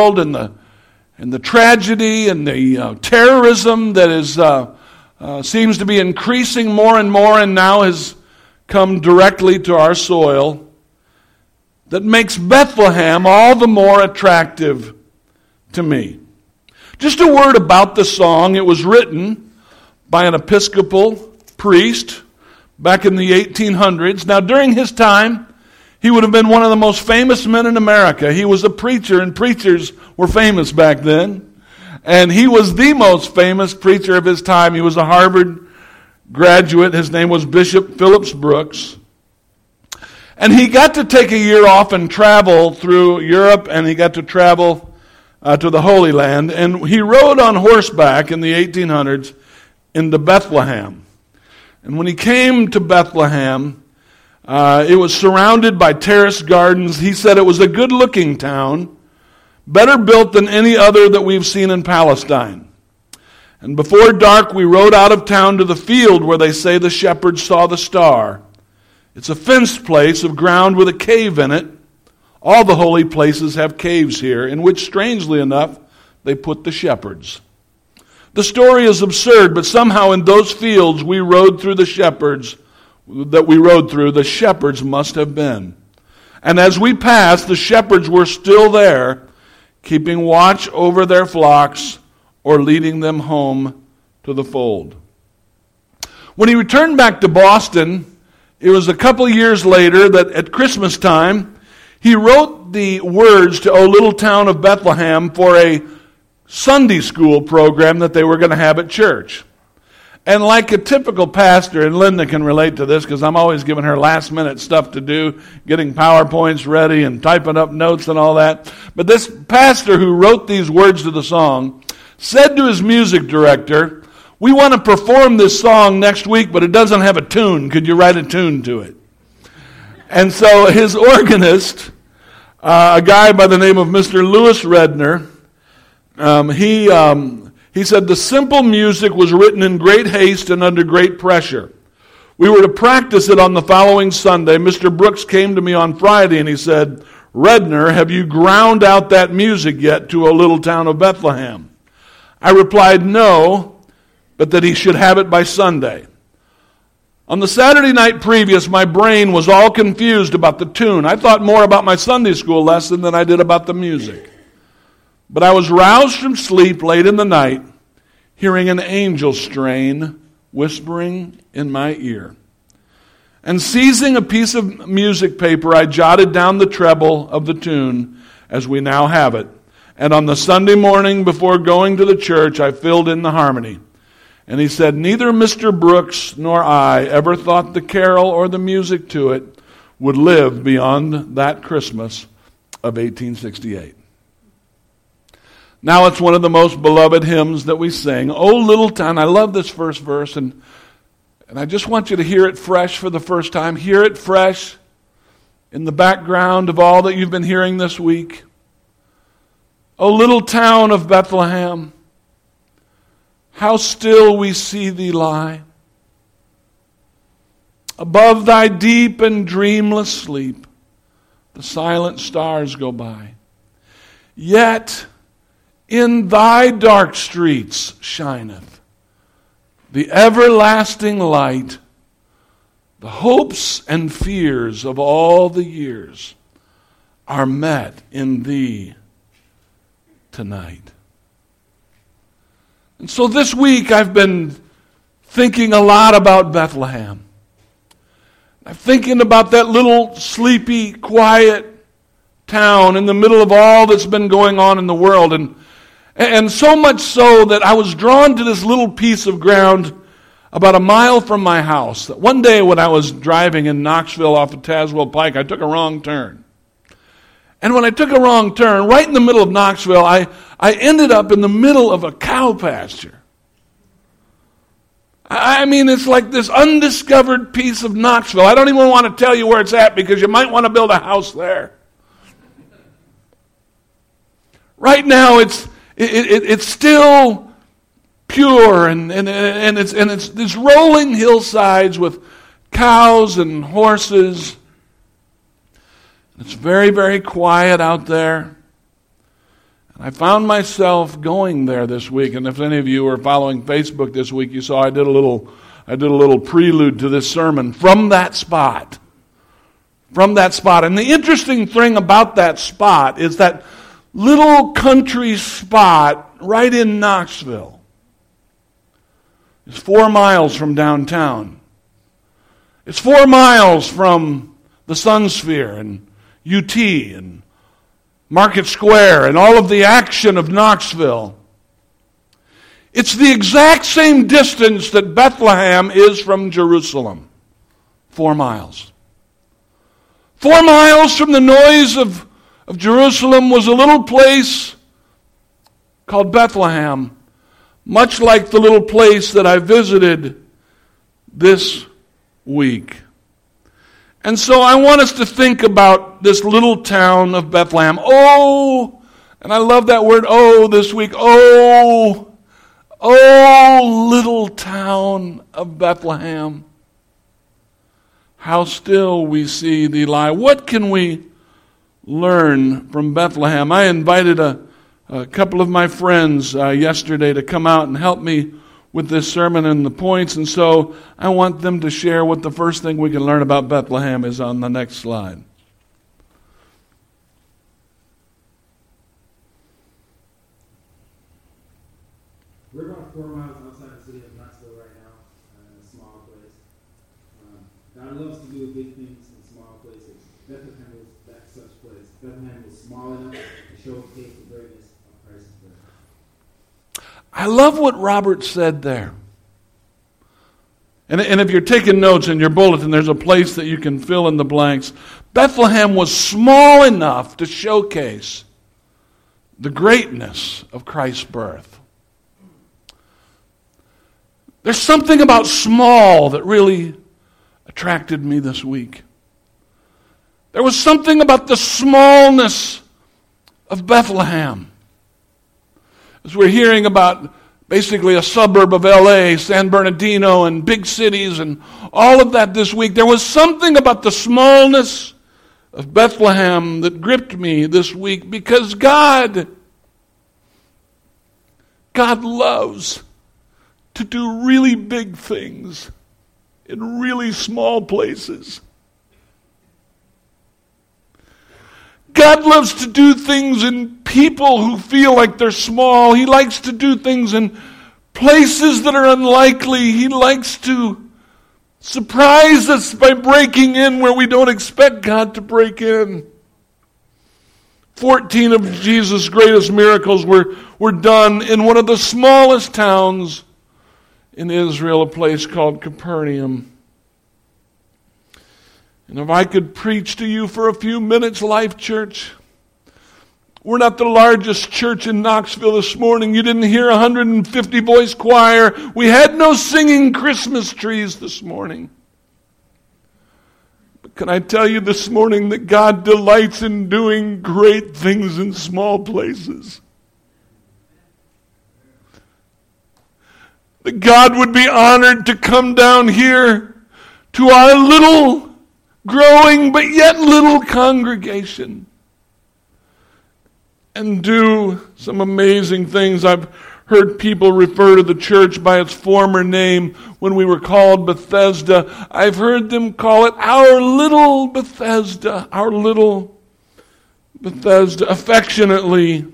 world and the, and the tragedy and the uh, terrorism that is, uh, uh, seems to be increasing more and more and now has come directly to our soil that makes Bethlehem all the more attractive to me. Just a word about the song. It was written by an Episcopal priest back in the 1800s. Now, during his time, he would have been one of the most famous men in America. He was a preacher, and preachers were famous back then. And he was the most famous preacher of his time. He was a Harvard graduate. His name was Bishop Phillips Brooks. And he got to take a year off and travel through Europe, and he got to travel uh, to the Holy Land. And he rode on horseback in the 1800s into Bethlehem. And when he came to Bethlehem, uh, it was surrounded by terraced gardens. He said it was a good looking town, better built than any other that we've seen in Palestine. And before dark, we rode out of town to the field where they say the shepherds saw the star. It's a fenced place of ground with a cave in it. All the holy places have caves here, in which, strangely enough, they put the shepherds. The story is absurd, but somehow in those fields we rode through the shepherds that we rode through, the shepherds must have been. And as we passed, the shepherds were still there, keeping watch over their flocks or leading them home to the fold. When he returned back to Boston, it was a couple years later that at Christmas time, he wrote the words to O Little Town of Bethlehem for a Sunday school program that they were going to have at church. And like a typical pastor, and Linda can relate to this because I'm always giving her last minute stuff to do, getting PowerPoints ready and typing up notes and all that. But this pastor who wrote these words to the song said to his music director, We want to perform this song next week, but it doesn't have a tune. Could you write a tune to it? And so his organist, uh, a guy by the name of Mr. Lewis Redner, um, he, um, he said, The simple music was written in great haste and under great pressure. We were to practice it on the following Sunday. Mr. Brooks came to me on Friday and he said, Redner, have you ground out that music yet to a little town of Bethlehem? I replied, No, but that he should have it by Sunday. On the Saturday night previous, my brain was all confused about the tune. I thought more about my Sunday school lesson than I did about the music. But I was roused from sleep late in the night, hearing an angel strain whispering in my ear. And seizing a piece of music paper, I jotted down the treble of the tune as we now have it. And on the Sunday morning before going to the church, I filled in the harmony. And he said, Neither Mr. Brooks nor I ever thought the carol or the music to it would live beyond that Christmas of 1868. Now it's one of the most beloved hymns that we sing. Oh, little town. I love this first verse, and, and I just want you to hear it fresh for the first time. Hear it fresh in the background of all that you've been hearing this week. Oh, little town of Bethlehem, how still we see thee lie. Above thy deep and dreamless sleep, the silent stars go by. Yet, in thy dark streets shineth the everlasting light. The hopes and fears of all the years are met in thee tonight. And so this week I've been thinking a lot about Bethlehem. I'm thinking about that little sleepy, quiet town in the middle of all that's been going on in the world. And and so much so that I was drawn to this little piece of ground about a mile from my house. That One day when I was driving in Knoxville off of Tazewell Pike, I took a wrong turn. And when I took a wrong turn, right in the middle of Knoxville, I, I ended up in the middle of a cow pasture. I mean, it's like this undiscovered piece of Knoxville. I don't even want to tell you where it's at because you might want to build a house there. Right now, it's, it, it, it's still pure and, and, and, it's, and it's these rolling hillsides with cows and horses. It's very, very quiet out there. And I found myself going there this week, and if any of you are following Facebook this week, you saw I did a little, I did a little prelude to this sermon from that spot. From that spot. And the interesting thing about that spot is that little country spot right in Knoxville It's four miles from downtown. It's four miles from the Sunsphere and UT and Market Square and all of the action of Knoxville. It's the exact same distance that Bethlehem is from Jerusalem four miles. Four miles from the noise of, of Jerusalem was a little place called Bethlehem, much like the little place that I visited this week. And so I want us to think about this little town of Bethlehem. Oh, and I love that word oh this week. Oh, oh, little town of Bethlehem. How still we see thee lie. What can we learn from Bethlehem? I invited a, a couple of my friends uh, yesterday to come out and help me with this sermon and the points, and so I want them to share what the first thing we can learn about Bethlehem is on the next slide. We're about four miles outside the city of Knoxville right now, uh, in a small place. Um, God loves to do big things in small places. Bethlehem was that such place. Bethlehem was small enough to showcase the greatness of Christ's birth. I love what Robert said there. And, and if you're taking notes in your bulletin, there's a place that you can fill in the blanks. Bethlehem was small enough to showcase the greatness of Christ's birth. There's something about small that really attracted me this week. There was something about the smallness of Bethlehem. As we're hearing about basically a suburb of LA, San Bernardino, and big cities, and all of that this week, there was something about the smallness of Bethlehem that gripped me this week because God, God loves to do really big things in really small places. God loves to do things in people who feel like they're small. He likes to do things in places that are unlikely. He likes to surprise us by breaking in where we don't expect God to break in. 14 of Jesus' greatest miracles were, were done in one of the smallest towns in Israel, a place called Capernaum. And if I could preach to you for a few minutes, Life Church, we're not the largest church in Knoxville this morning. You didn't hear a 150 voice choir. We had no singing Christmas trees this morning. But can I tell you this morning that God delights in doing great things in small places? That God would be honored to come down here to our little growing but yet little congregation and do some amazing things. I've heard people refer to the church by its former name when we were called Bethesda. I've heard them call it our little Bethesda, our little Bethesda, affectionately.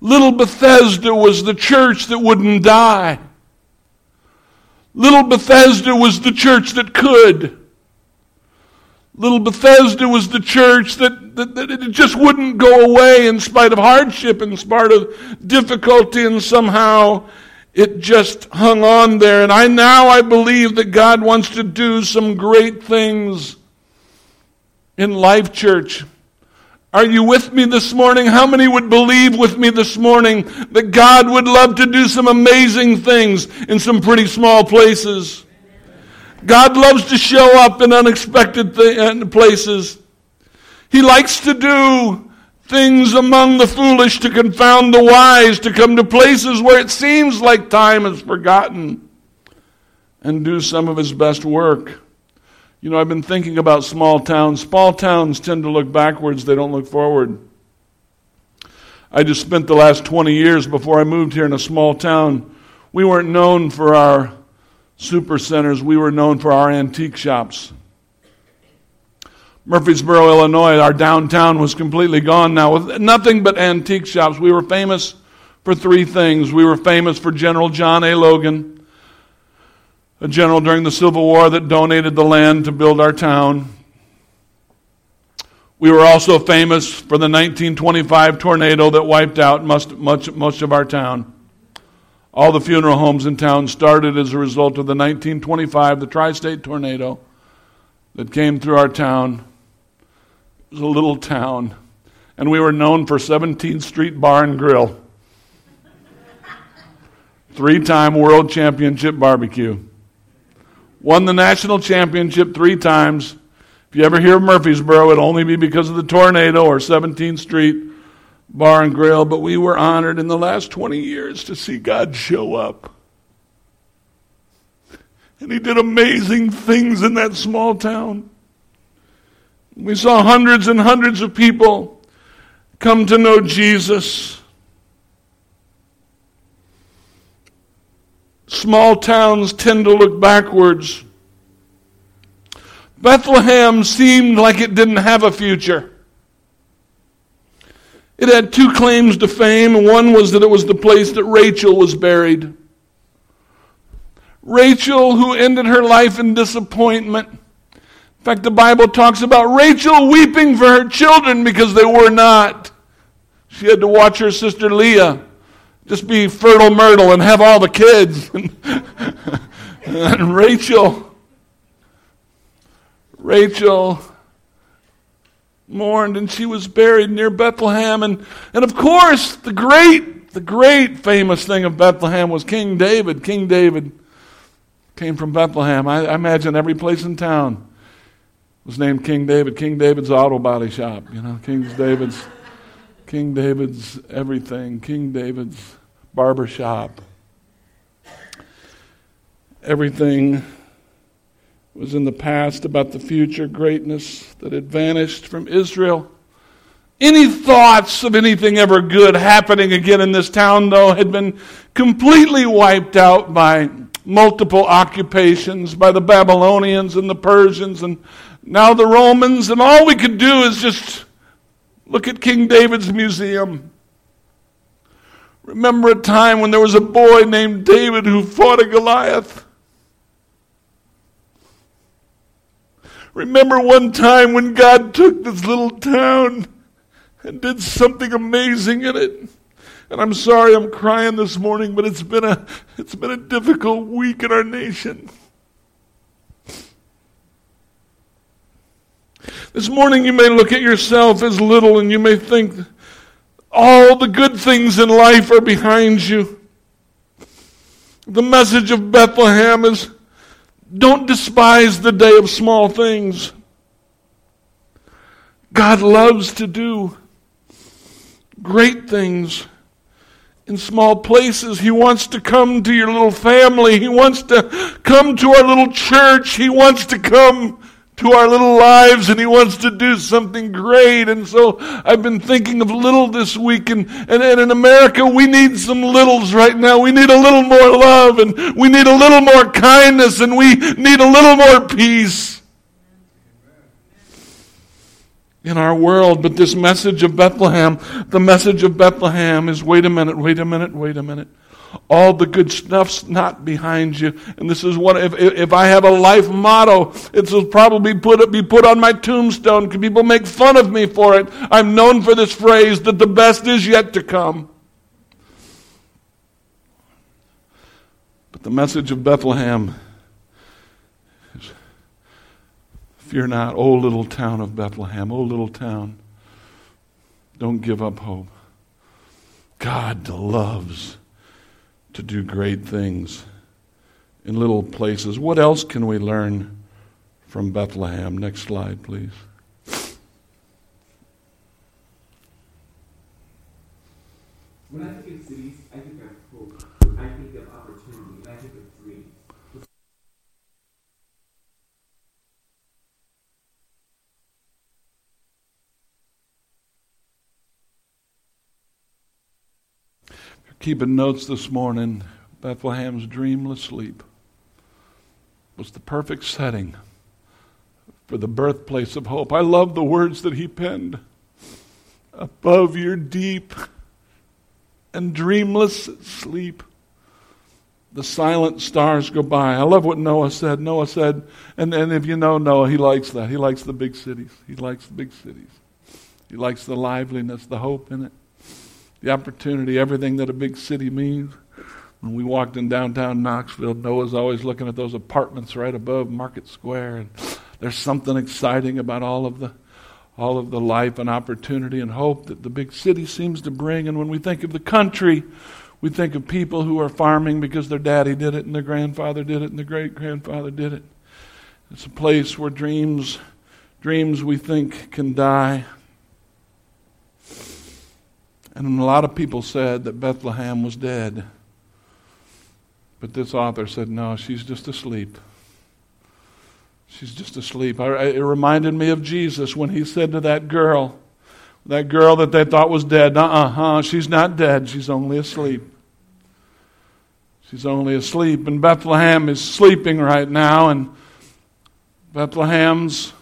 Little Bethesda was the church that wouldn't die. Little Bethesda was the church that could. Little Bethesda was the church that, that, that, it just wouldn't go away in spite of hardship, in spite of difficulty, and somehow it just hung on there. And I now I believe that God wants to do some great things in Life Church. Are you with me this morning? How many would believe with me this morning that God would love to do some amazing things in some pretty small places? God loves to show up in unexpected th- places. He likes to do things among the foolish to confound the wise, to come to places where it seems like time is forgotten and do some of his best work. You know, I've been thinking about small towns. Small towns tend to look backwards, they don't look forward. I just spent the last 20 years before I moved here in a small town. We weren't known for our super centers, we were known for our antique shops. Murphysboro, Illinois, our downtown was completely gone now with nothing but antique shops. We were famous for three things. We were famous for General John A. Logan, a general during the Civil War that donated the land to build our town. We were also famous for the 1925 tornado that wiped out much, much of our town. All the funeral homes in town started as a result of the 1925, the tri state tornado that came through our town. It was a little town, and we were known for 17th Street Bar and Grill. Three time world championship barbecue. Won the national championship three times if you ever hear of Murphysboro, it'll only be because of the tornado or 17th Street Bar and Grill, but we were honored in the last 20 years to see God show up. And He did amazing things in that small town. We saw hundreds and hundreds of people come to know Jesus. Small towns tend to look backwards Bethlehem seemed like it didn't have a future. It had two claims to fame. One was that it was the place that Rachel was buried. Rachel, who ended her life in disappointment. In fact, the Bible talks about Rachel weeping for her children because they were not. She had to watch her sister Leah just be fertile myrtle and have all the kids. and Rachel Rachel mourned and she was buried near Bethlehem. And, and of course, the great, the great famous thing of Bethlehem was King David. King David came from Bethlehem. I, I imagine every place in town was named King David. King David's auto body shop, you know, King David's, King David's everything, King David's barber shop. Everything was in the past about the future greatness that had vanished from Israel. Any thoughts of anything ever good happening again in this town, though, had been completely wiped out by multiple occupations, by the Babylonians and the Persians and now the Romans, and all we could do is just look at King David's museum. Remember a time when there was a boy named David who fought a Goliath? Remember one time when God took this little town and did something amazing in it? And I'm sorry I'm crying this morning, but it's been a it's been a difficult week in our nation. This morning you may look at yourself as little and you may think all the good things in life are behind you. The message of Bethlehem is don't despise the day of small things. God loves to do great things in small places. He wants to come to your little family. He wants to come to our little church. He wants to come to our little lives and he wants to do something great. And so I've been thinking of little this week and, and, and in America we need some littles right now. We need a little more love and we need a little more kindness and we need a little more peace in our world. But this message of Bethlehem, the message of Bethlehem is wait a minute, wait a minute, wait a minute. All the good stuff's not behind you. And this is what, if, if I have a life motto, it will probably put, be put on my tombstone. People make fun of me for it? I'm known for this phrase that the best is yet to come. But the message of Bethlehem is fear not, O little town of Bethlehem, O little town. Don't give up hope. God loves to do great things in little places. What else can we learn from Bethlehem? Next slide, please. When I think of cities, I think of hope. I think of opportunity, and I think of dreams. Keeping notes this morning, Bethlehem's dreamless sleep was the perfect setting for the birthplace of hope. I love the words that he penned. Above your deep and dreamless sleep, the silent stars go by. I love what Noah said. Noah said, and, and if you know Noah, he likes that. He likes the big cities. He likes the big cities. He likes the liveliness, the hope in it, the opportunity, everything that a big city means. When we walked in downtown Knoxville, Noah's always looking at those apartments right above Market Square, and there's something exciting about all of the all of the life and opportunity and hope that the big city seems to bring. And when we think of the country, we think of people who are farming because their daddy did it and their grandfather did it and their great grandfather did it. It's a place where dreams, dreams we think can die. And a lot of people said that Bethlehem was dead. But this author said, no, she's just asleep. She's just asleep. I, it reminded me of Jesus when he said to that girl, that girl that they thought was dead, uh uh huh, she's not dead, she's only asleep. She's only asleep. And Bethlehem is sleeping right now, and Bethlehem's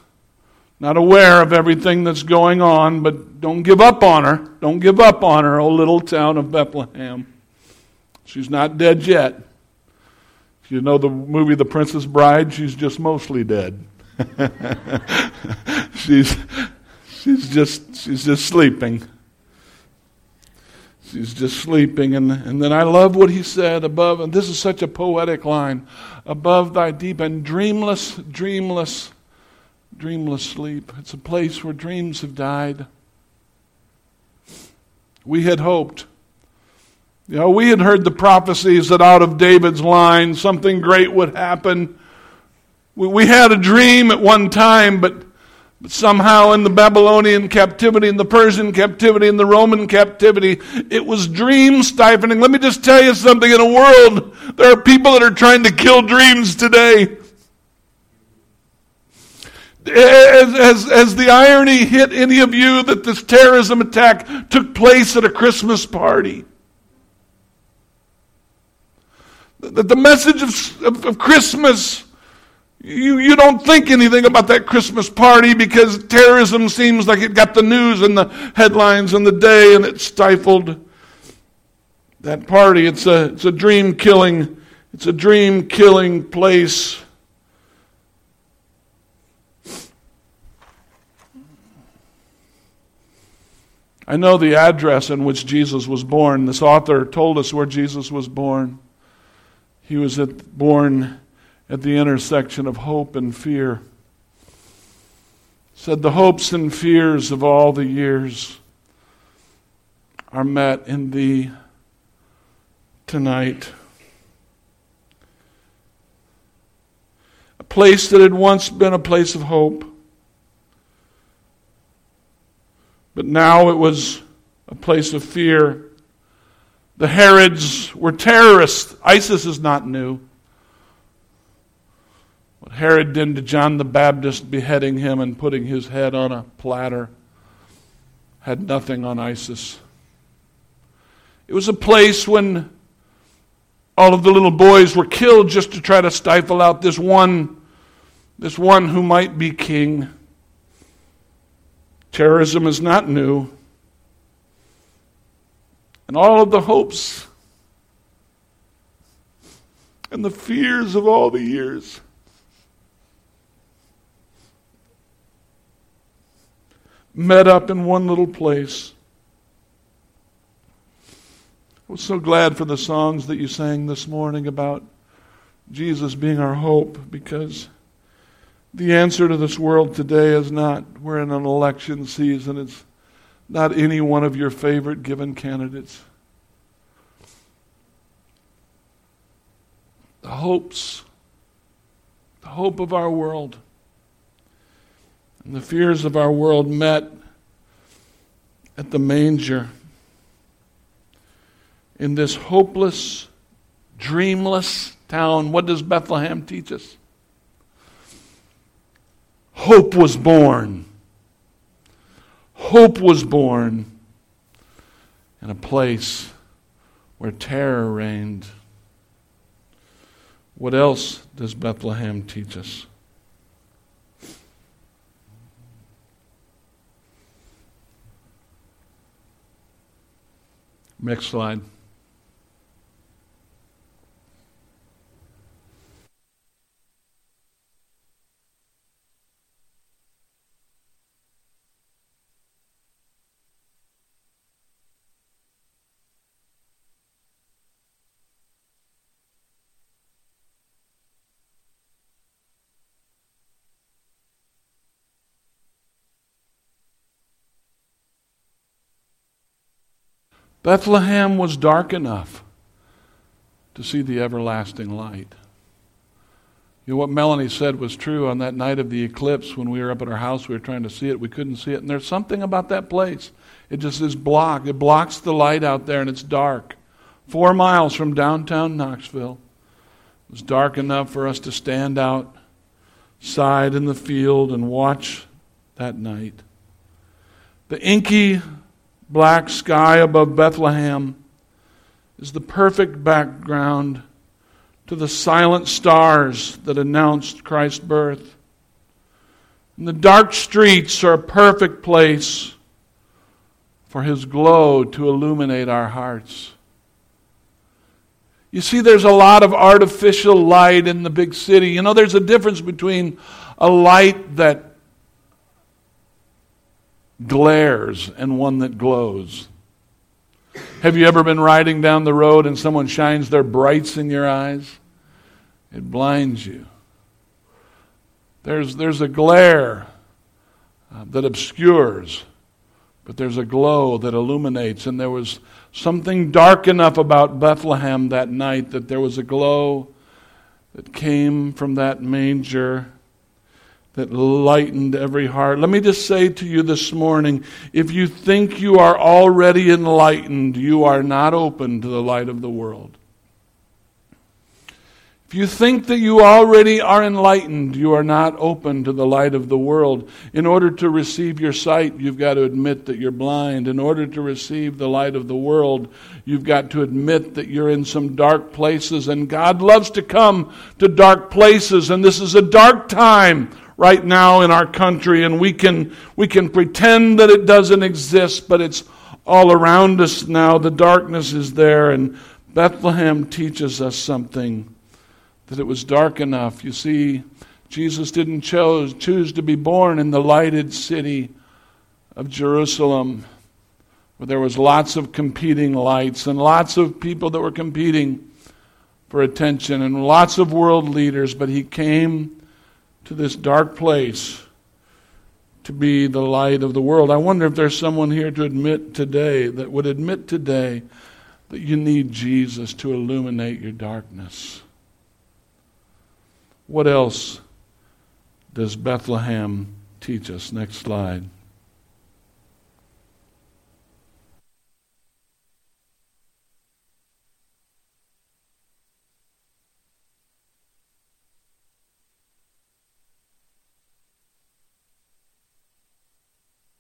not aware of everything that's going on, but don't give up on her. Don't give up on her, oh little town of Bethlehem. She's not dead yet. You know the movie The Princess Bride, she's just mostly dead. she's, she's, just, she's just sleeping. She's just sleeping. And, and then I love what he said above, and this is such a poetic line above thy deep and dreamless, dreamless, dreamless sleep. It's a place where dreams have died. We had hoped. You know, we had heard the prophecies that out of David's line something great would happen. We, we had a dream at one time, but but somehow in the Babylonian captivity, in the Persian captivity, in the Roman captivity, it was dream stifling. Let me just tell you something. In a world, there are people that are trying to kill dreams today. As, as, as the irony hit any of you that this terrorism attack took place at a Christmas party, that the message of, of, of Christmas you, you don't think anything about that Christmas party because terrorism seems like it got the news and the headlines and the day and it stifled that party. It's a, it's a dream killing, it's a dream killing place. I know the address in which Jesus was born. This author told us where Jesus was born. He was at, born at the intersection of hope and fear. Said the hopes and fears of all the years are met in thee tonight. A place that had once been a place of hope, but now it was a place of fear. The Herods were terrorists. ISIS is not new. What Herod did to John the Baptist, beheading him and putting his head on a platter, had nothing on ISIS. It was a place when all of the little boys were killed just to try to stifle out this one, this one who might be king. Terrorism is not new. And all of the hopes and the fears of all the years met up in one little place. I was so glad for the songs that you sang this morning about Jesus being our hope because the answer to this world today is not we're in an election season. It's not any one of your favorite given candidates. The hopes, the hope of our world and the fears of our world met at the manger in this hopeless, dreamless town. What does Bethlehem teach us? Hope was born. Hope was born in a place where terror reigned. What else does Bethlehem teach us? Next slide. Bethlehem was dark enough to see the everlasting light. You know, what Melanie said was true on that night of the eclipse when we were up at our house, we were trying to see it, we couldn't see it. And there's something about that place. It just is blocked. It blocks the light out there and it's dark. Four miles from downtown Knoxville. It was dark enough for us to stand outside in the field and watch that night. The inky black sky above Bethlehem is the perfect background to the silent stars that announced Christ's birth. And the dark streets are a perfect place for his glow to illuminate our hearts. You see, there's a lot of artificial light in the big city. You know, there's a difference between a light that glares and one that glows. Have you ever been riding down the road and someone shines their brights in your eyes? It blinds you. There's, there's a glare uh, that obscures, but there's a glow that illuminates. And there was something dark enough about Bethlehem that night that there was a glow that came from that manger that lightened every heart. Let me just say to you this morning if you think you are already enlightened, you are not open to the light of the world. If you think that you already are enlightened, you are not open to the light of the world. In order to receive your sight, you've got to admit that you're blind. In order to receive the light of the world, you've got to admit that you're in some dark places. And God loves to come to dark places. And this is a dark time right now in our country. And we can, we can pretend that it doesn't exist, but it's all around us now. The darkness is there. And Bethlehem teaches us something that it was dark enough. You see, Jesus didn't chose, choose to be born in the lighted city of Jerusalem, where there was lots of competing lights and lots of people that were competing for attention and lots of world leaders, but he came to this dark place to be the light of the world. I wonder if there's someone here to admit today, that would admit today, that you need Jesus to illuminate your darkness. What else does Bethlehem teach us? Next slide.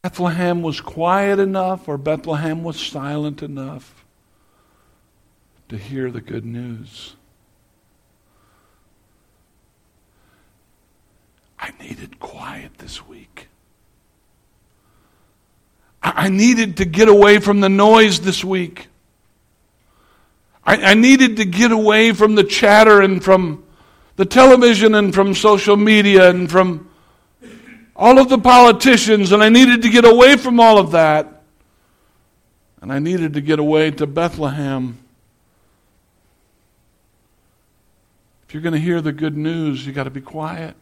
Bethlehem was quiet enough or Bethlehem was silent enough to hear the good news. I needed quiet this week. I needed to get away from the noise this week. I, I, needed to get away from the chatter and from the television and from social media and from all of the politicians, and I needed to get away from all of that. And I needed to get away to Bethlehem. If you're going to hear the good news, you've got to be quiet.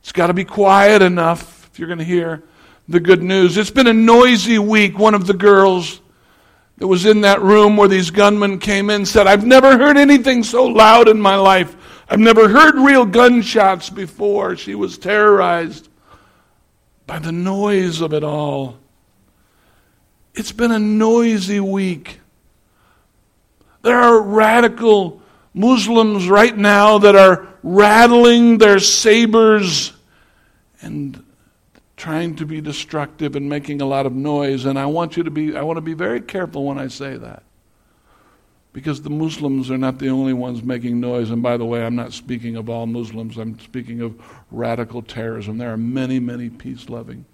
It's got to be quiet enough if you're going to hear the good news. It's been a noisy week. One of the girls that was in that room where these gunmen came in said, I've never heard anything so loud in my life. I've never heard real gunshots before. She was terrorized by the noise of it all. It's been a noisy week. There are radical Muslims right now that are rattling their sabers and trying to be destructive and making a lot of noise. And I want you to be, I want to be very careful when I say that. Because the Muslims are not the only ones making noise. And by the way, I'm not speaking of all Muslims, I'm speaking of radical terrorism. There are many, many peace loving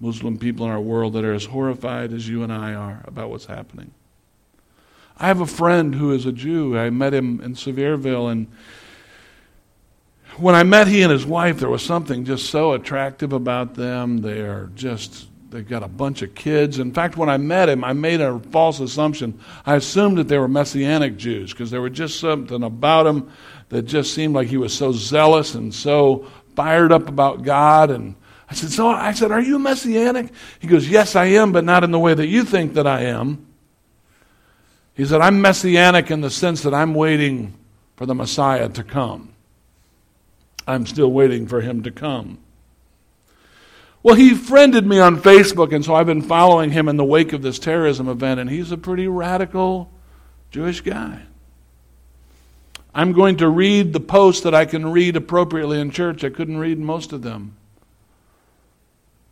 Muslim people in our world that are as horrified as you and I are about what's happening. I have a friend who is a Jew. I met him in Sevierville, and when I met he and his wife, there was something just so attractive about them. They are just, they've got a bunch of kids. In fact, when I met him, I made a false assumption. I assumed that they were Messianic Jews because there was just something about him that just seemed like he was so zealous and so fired up about God. And I said, So I said, Are you Messianic? He goes, Yes, I am, but not in the way that you think that I am. He said, I'm Messianic in the sense that I'm waiting for the Messiah to come. I'm still waiting for him to come. Well, he friended me on Facebook, and so I've been following him in the wake of this terrorism event, and he's a pretty radical Jewish guy. I'm going to read the posts that I can read appropriately in church. I couldn't read most of them.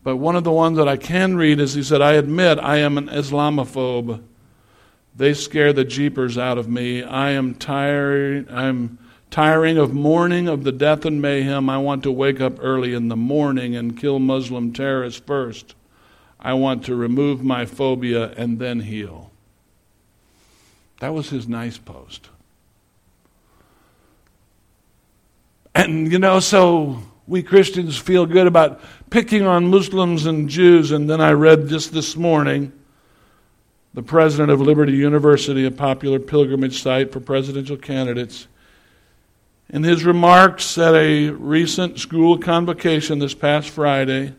But one of the ones that I can read is he said, I admit I am an Islamophobe. They scare the jeepers out of me. I am tired. I'm Tiring of mourning of the death and mayhem, I want to wake up early in the morning and kill Muslim terrorists first. I want to remove my phobia and then heal. That was his nice post. And, you know, so we Christians feel good about picking on Muslims and Jews. And then I read just this morning the president of Liberty University, a popular pilgrimage site for presidential candidates, in his remarks at a recent school convocation this past Friday,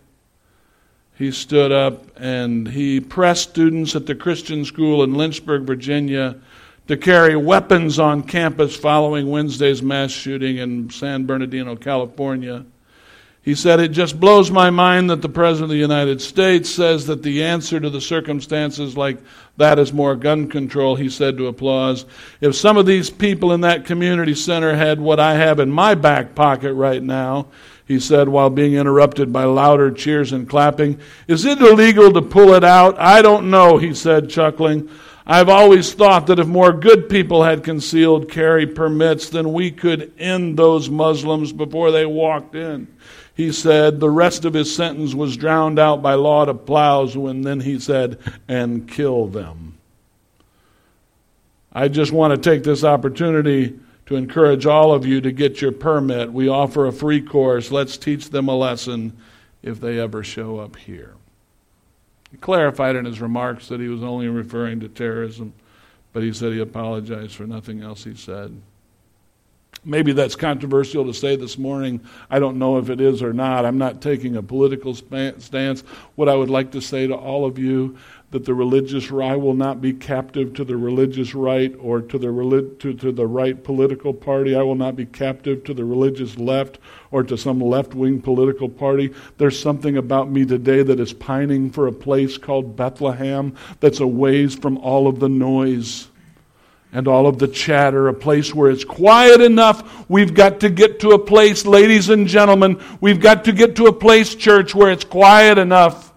he stood up and he pressed students at the Christian school in Lynchburg, Virginia, to carry weapons on campus following Wednesday's mass shooting in San Bernardino, California. He said, It just blows my mind that the President of the United States says that the answer to the circumstances like that is more gun control, he said to applause. If some of these people in that community center had what I have in my back pocket right now, he said while being interrupted by louder cheers and clapping, is it illegal to pull it out? I don't know, he said, chuckling. I've always thought that if more good people had concealed carry permits, then we could end those Muslims before they walked in he said the rest of his sentence was drowned out by lot of plows when then he said, and kill them. I just want to take this opportunity to encourage all of you to get your permit. We offer a free course. Let's teach them a lesson if they ever show up here. He clarified in his remarks that he was only referring to terrorism, but he said he apologized for nothing else he said. Maybe that's controversial to say this morning. I don't know if it is or not. I'm not taking a political stance. What I would like to say to all of you that the religious right will not be captive to the religious right or to the relig- to, to the right political party. I will not be captive to the religious left or to some left-wing political party. There's something about me today that is pining for a place called Bethlehem that's a ways from all of the noise and all of the chatter, a place where it's quiet enough. We've got to get to a place, ladies and gentlemen, we've got to get to a place, church, where it's quiet enough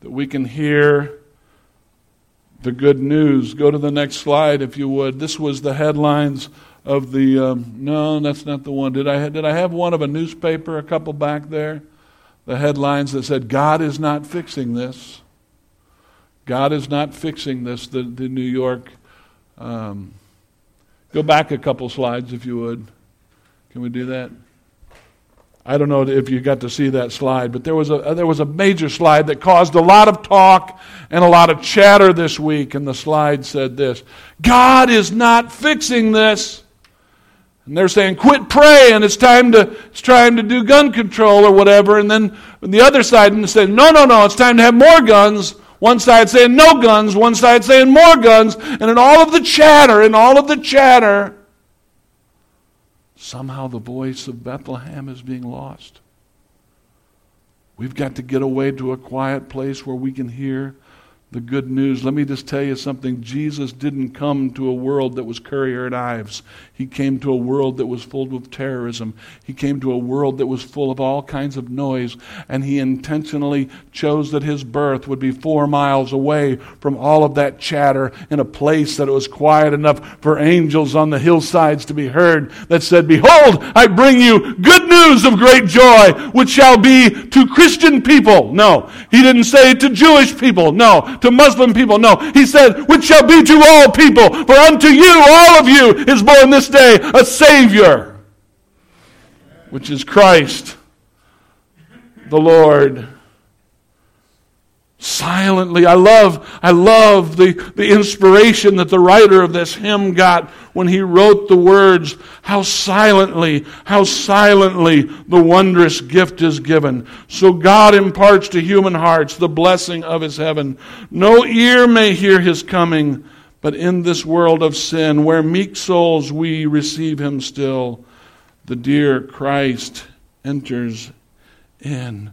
that we can hear the good news. Go to the next slide, if you would. This was the headlines of the. Um, no, that's not the one. Did I, did I have one of a newspaper, a couple back there? The headlines that said, God is not fixing this. God is not fixing this. The, the New York um, go back a couple slides if you would. Can we do that? I don't know if you got to see that slide, but there was a there was a major slide that caused a lot of talk and a lot of chatter this week, and the slide said this: God is not fixing this. And they're saying, quit praying, it's time to it's time to do gun control or whatever. And then the other side and said, no, no, no, it's time to have more guns. One side saying no guns, one side saying more guns, and in all of the chatter, in all of the chatter, somehow the voice of Bethlehem is being lost. We've got to get away to a quiet place where we can hear the good news. Let me just tell you something. Jesus didn't come to a world that was courier knives. He came to a world that was full with terrorism. He came to a world that was full of all kinds of noise. And he intentionally chose that his birth would be four miles away from all of that chatter in a place that it was quiet enough for angels on the hillsides to be heard that said, Behold, I bring you good news of great joy, which shall be to Christian people. No, he didn't say to Jewish people. No, to Muslim people. No, he said, which shall be to all people. For unto you, all of you, is born this day a Savior, which is Christ the Lord silently. I love, I love the, the inspiration that the writer of this hymn got when he wrote the words, how silently, how silently the wondrous gift is given. So God imparts to human hearts the blessing of his heaven. No ear may hear his coming, but in this world of sin, where meek souls we receive him still, the dear Christ enters in.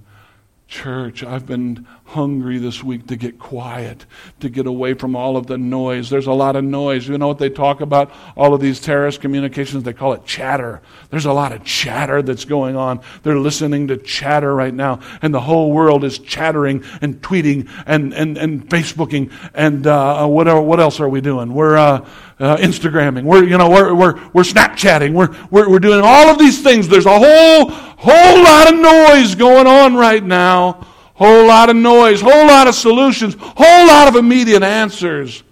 Church, I've been hungry this week to get quiet, to get away from all of the noise. There's a lot of noise. You know what they talk about? All of these terrorist communications, they call it chatter. There's a lot of chatter that's going on. They're listening to chatter right now, and the whole world is chattering and tweeting and, and, and Facebooking and uh, what, are, what else are we doing? We're uh, uh, Instagramming. We're, you know, we're, we're, we're Snapchatting. We're, we're, we're doing all of these things. There's a whole, whole lot of noise going on right now. Whole lot of noise, whole lot of solutions, whole lot of immediate answers.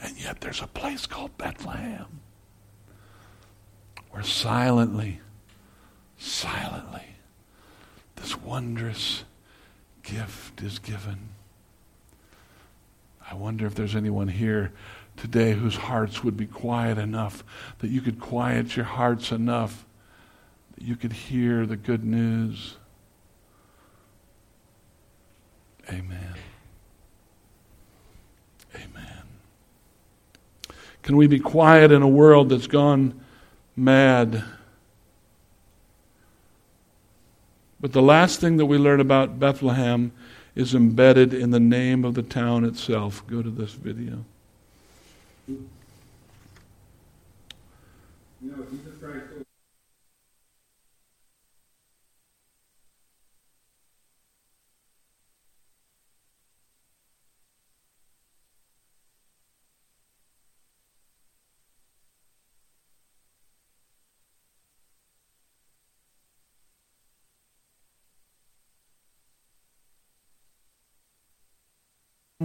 And yet there's a place called Bethlehem where silently, silently, this wondrous gift is given. I wonder if there's anyone here today whose hearts would be quiet enough that you could quiet your hearts enough that you could hear the good news. Amen. Amen. Can we be quiet in a world that's gone mad? But the last thing that we learn about Bethlehem is embedded in the name of the town itself. Go to this video. You know,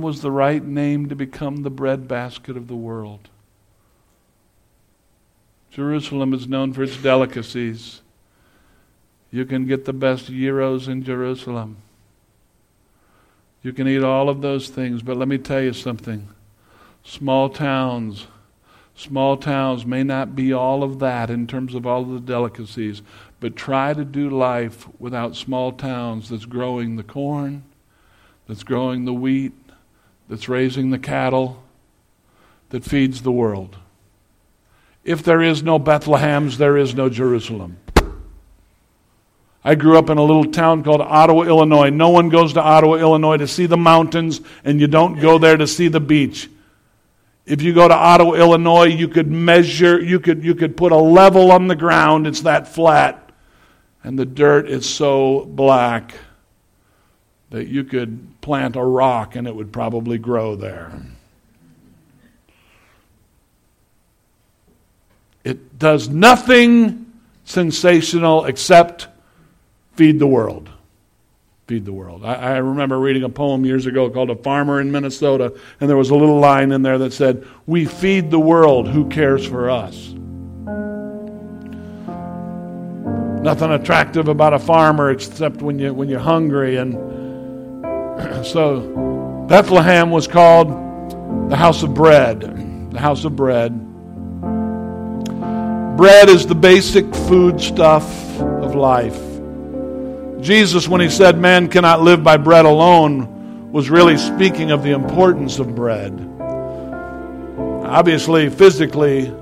was the right name to become the breadbasket of the world. Jerusalem is known for its delicacies. You can get the best gyros in Jerusalem. You can eat all of those things, but let me tell you something. Small towns, small towns may not be all of that in terms of all of the delicacies, but try to do life without small towns that's growing the corn, that's growing the wheat, that's raising the cattle, that feeds the world. If there is no Bethlehems, there is no Jerusalem. I grew up in a little town called Ottawa, Illinois. No one goes to Ottawa, Illinois to see the mountains, and you don't go there to see the beach. If you go to Ottawa, Illinois, you could measure, you could, you could put a level on the ground, it's that flat, and the dirt is so black that you could plant a rock and it would probably grow there. It does nothing sensational except feed the world. Feed the world. I, I, remember reading a poem years ago called A Farmer in Minnesota, and there was a little line in there that said, We feed the world, who cares for us? Nothing attractive about a farmer except when, you, when you're hungry and so Bethlehem was called the house of bread. The house of bread. Bread is the basic food stuff of life. Jesus, when he said man cannot live by bread alone, was really speaking of the importance of bread. Obviously, physically,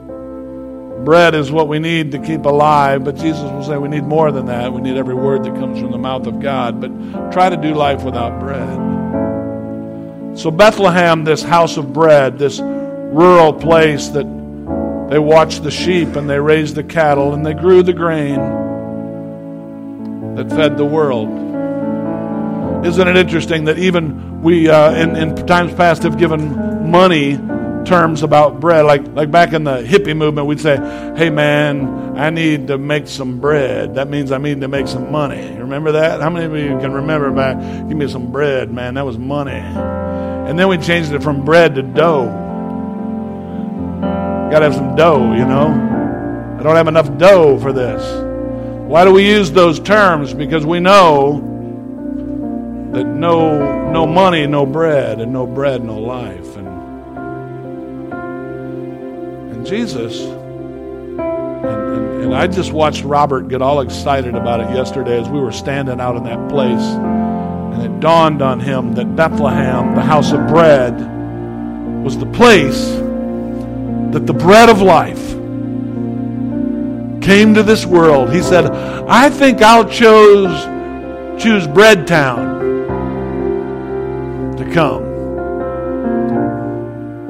bread is what we need to keep alive, but Jesus will say we need more than that. We need every word that comes from the mouth of God. But try to do life without bread. So, Bethlehem, this house of bread, this rural place that they watched the sheep and they raised the cattle and they grew the grain that fed the world. Isn't it interesting that even we, uh, in, in times past, have given money terms about bread? Like, like back in the hippie movement, we'd say, hey man, I need to make some bread. That means I need to make some money. Remember that? How many of you can remember back? Give me some bread, man. That was money. And then we changed it from bread to dough. Got to have some dough, you know. I don't have enough dough for this. Why do we use those terms? Because we know that no, no money, no bread, and no bread, no life. And, Jesus, and, and, and I just watched Robert get all excited about it yesterday as we were standing out in that place. And it dawned on him that Bethlehem, the house of bread, was the place that the bread of life came to this world. He said, I think I'll choose, choose Bread Town to come.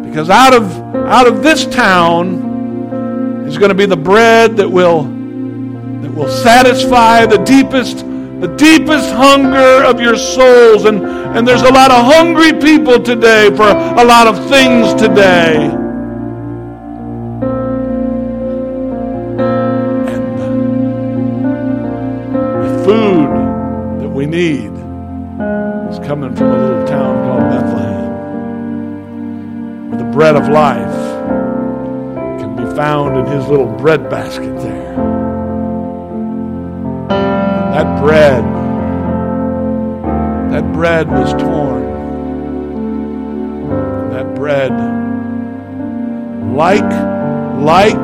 Because out of, out of this town is going to be the bread that will, that will satisfy the deepest, the deepest hunger of your souls. And, and there's a lot of hungry people today for a lot of things today. Like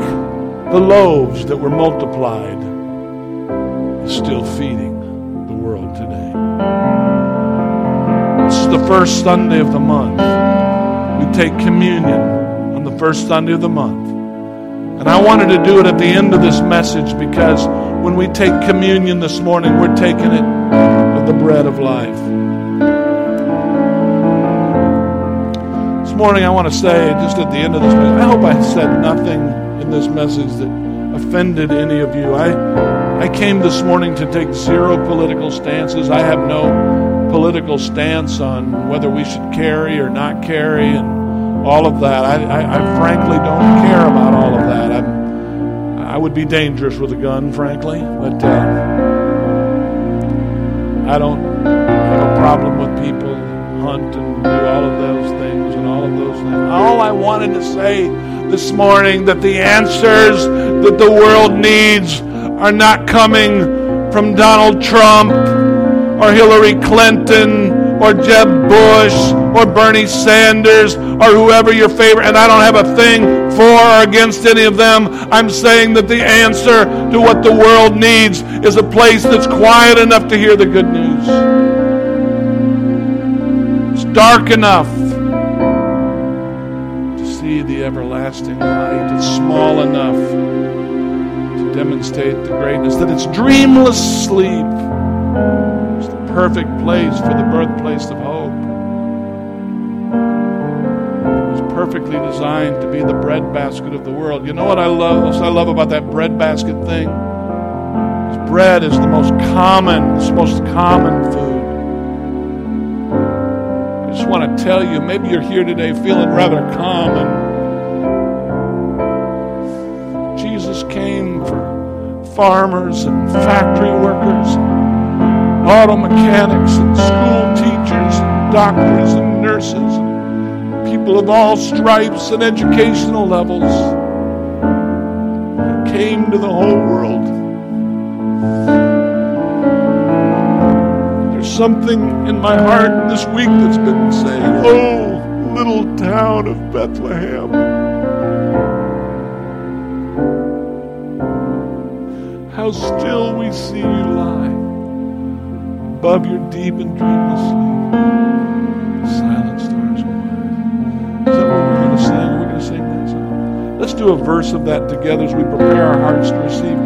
the loaves that were multiplied, is still feeding the world today. This is the first Sunday of the month. We take communion on the first Sunday of the month. And I wanted to do it at the end of this message because when we take communion this morning, we're taking it with the bread of life. Morning, I want to say, just at the end of this message, I hope I said nothing in this message that offended any of you. I I came this morning to take zero political stances. I have no political stance on whether we should carry or not carry and all of that. I, I, I frankly don't care about all of that. I'm, I would be dangerous with a gun, frankly, but uh, I don't have a problem with people hunt and do all of those things those things. All I wanted to say this morning that the answers that the world needs are not coming from Donald Trump or Hillary Clinton or Jeb Bush or Bernie Sanders or whoever your favorite, and I don't have a thing for or against any of them. I'm saying that the answer to what the world needs is a place that's quiet enough to hear the good news. It's dark enough the everlasting light. It's small enough to demonstrate the greatness, that it's dreamless sleep. It's the perfect place for the birthplace of hope. It was perfectly designed to be the breadbasket of the world. You know what I love? What I love about that breadbasket thing? Is bread is the most common, it's the most common food. I just want to tell you, maybe you're here today feeling rather common farmers and factory workers, auto mechanics and school teachers, and doctors and nurses, and people of all stripes and educational levels. Came to the whole world. There's something in my heart this week that's been saying, Oh, little town of Bethlehem. How still we see you lie above your deep and dreamless sleep. Silent stars by. Is that what we're going to sing? We're going to sing that song? Let's do a verse of that together as we prepare our hearts to receive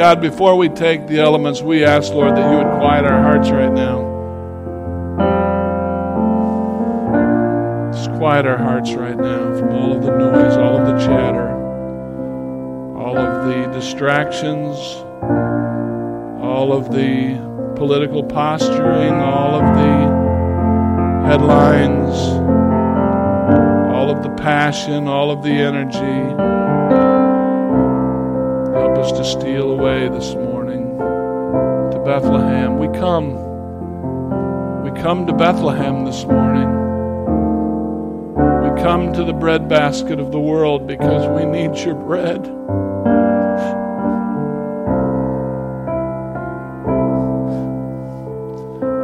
God, before we take the elements, we ask, Lord, that you would quiet our hearts right now. Just quiet our hearts right now from all of the noise, all of the chatter, all of the distractions, all of the political posturing, all of the headlines all of the passion, all of the energy. To steal away this morning to Bethlehem. We come. We come to Bethlehem this morning. We come to the breadbasket of the world because we need your bread.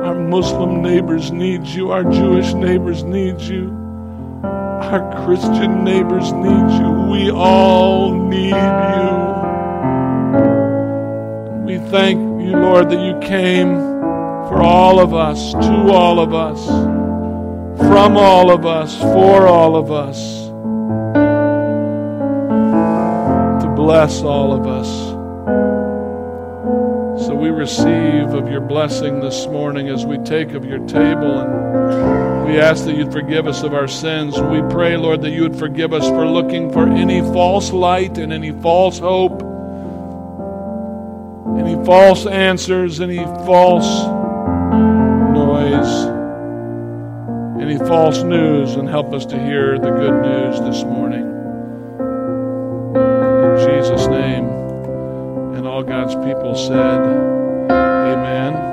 Our Muslim neighbors need you. Our Jewish neighbors need you. Our Christian neighbors need you. We all need you. Thank you, Lord, that you came for all of us, to all of us, from all of us, for all of us, to bless all of us. So we receive of your blessing this morning as we take of your table and we ask that you'd forgive us of our sins. We pray, Lord, that you would forgive us for looking for any false light and any false hope, false answers, any false noise, any false news, and help us to hear the good news this morning. In Jesus' name. And all God's people said, Amen.